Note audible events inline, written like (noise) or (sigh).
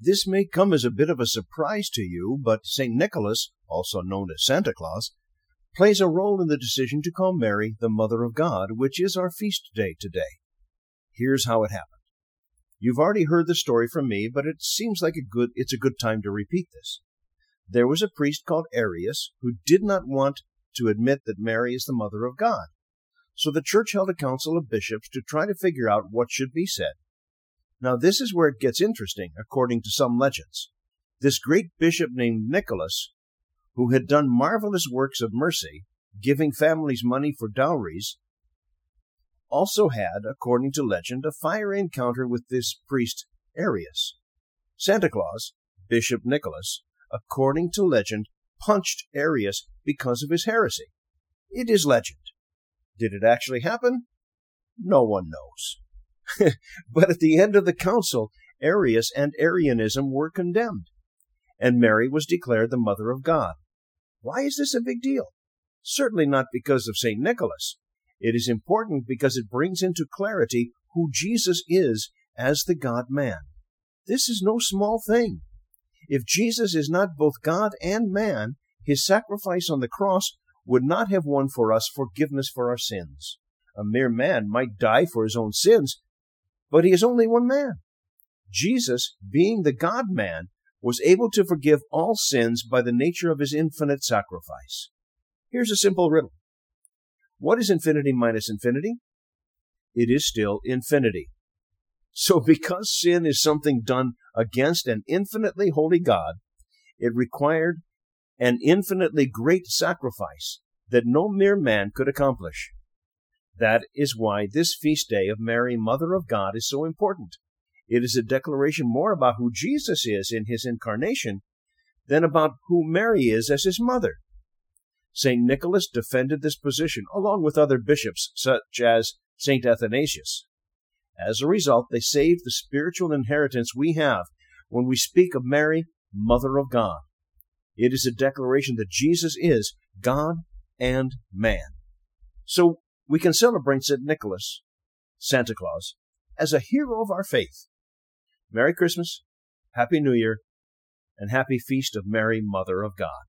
This may come as a bit of a surprise to you, but St. Nicholas, also known as Santa Claus, plays a role in the decision to call Mary the Mother of God, which is our feast day today. Here's how it happened. You've already heard the story from me, but it seems like a good it's a good time to repeat this. There was a priest called Arius who did not want to admit that Mary is the mother of God. So the church held a council of bishops to try to figure out what should be said. Now this is where it gets interesting, according to some legends. This great bishop named Nicholas who had done marvelous works of mercy, giving families money for dowries, also had, according to legend, a fiery encounter with this priest Arius. Santa Claus, Bishop Nicholas, according to legend, punched Arius because of his heresy. It is legend. Did it actually happen? No one knows. (laughs) but at the end of the council, Arius and Arianism were condemned, and Mary was declared the Mother of God. Why is this a big deal? Certainly not because of St. Nicholas. It is important because it brings into clarity who Jesus is as the God man. This is no small thing. If Jesus is not both God and man, his sacrifice on the cross would not have won for us forgiveness for our sins. A mere man might die for his own sins, but he is only one man. Jesus, being the God man, was able to forgive all sins by the nature of his infinite sacrifice. Here's a simple riddle. What is infinity minus infinity? It is still infinity. So because sin is something done against an infinitely holy God, it required an infinitely great sacrifice that no mere man could accomplish. That is why this feast day of Mary, Mother of God, is so important. It is a declaration more about who Jesus is in his incarnation than about who Mary is as his mother. St. Nicholas defended this position along with other bishops such as St. Athanasius. As a result, they saved the spiritual inheritance we have when we speak of Mary, Mother of God. It is a declaration that Jesus is God and man. So we can celebrate St. Nicholas, Santa Claus, as a hero of our faith Merry Christmas, Happy New Year, and Happy Feast of Mary, Mother of God.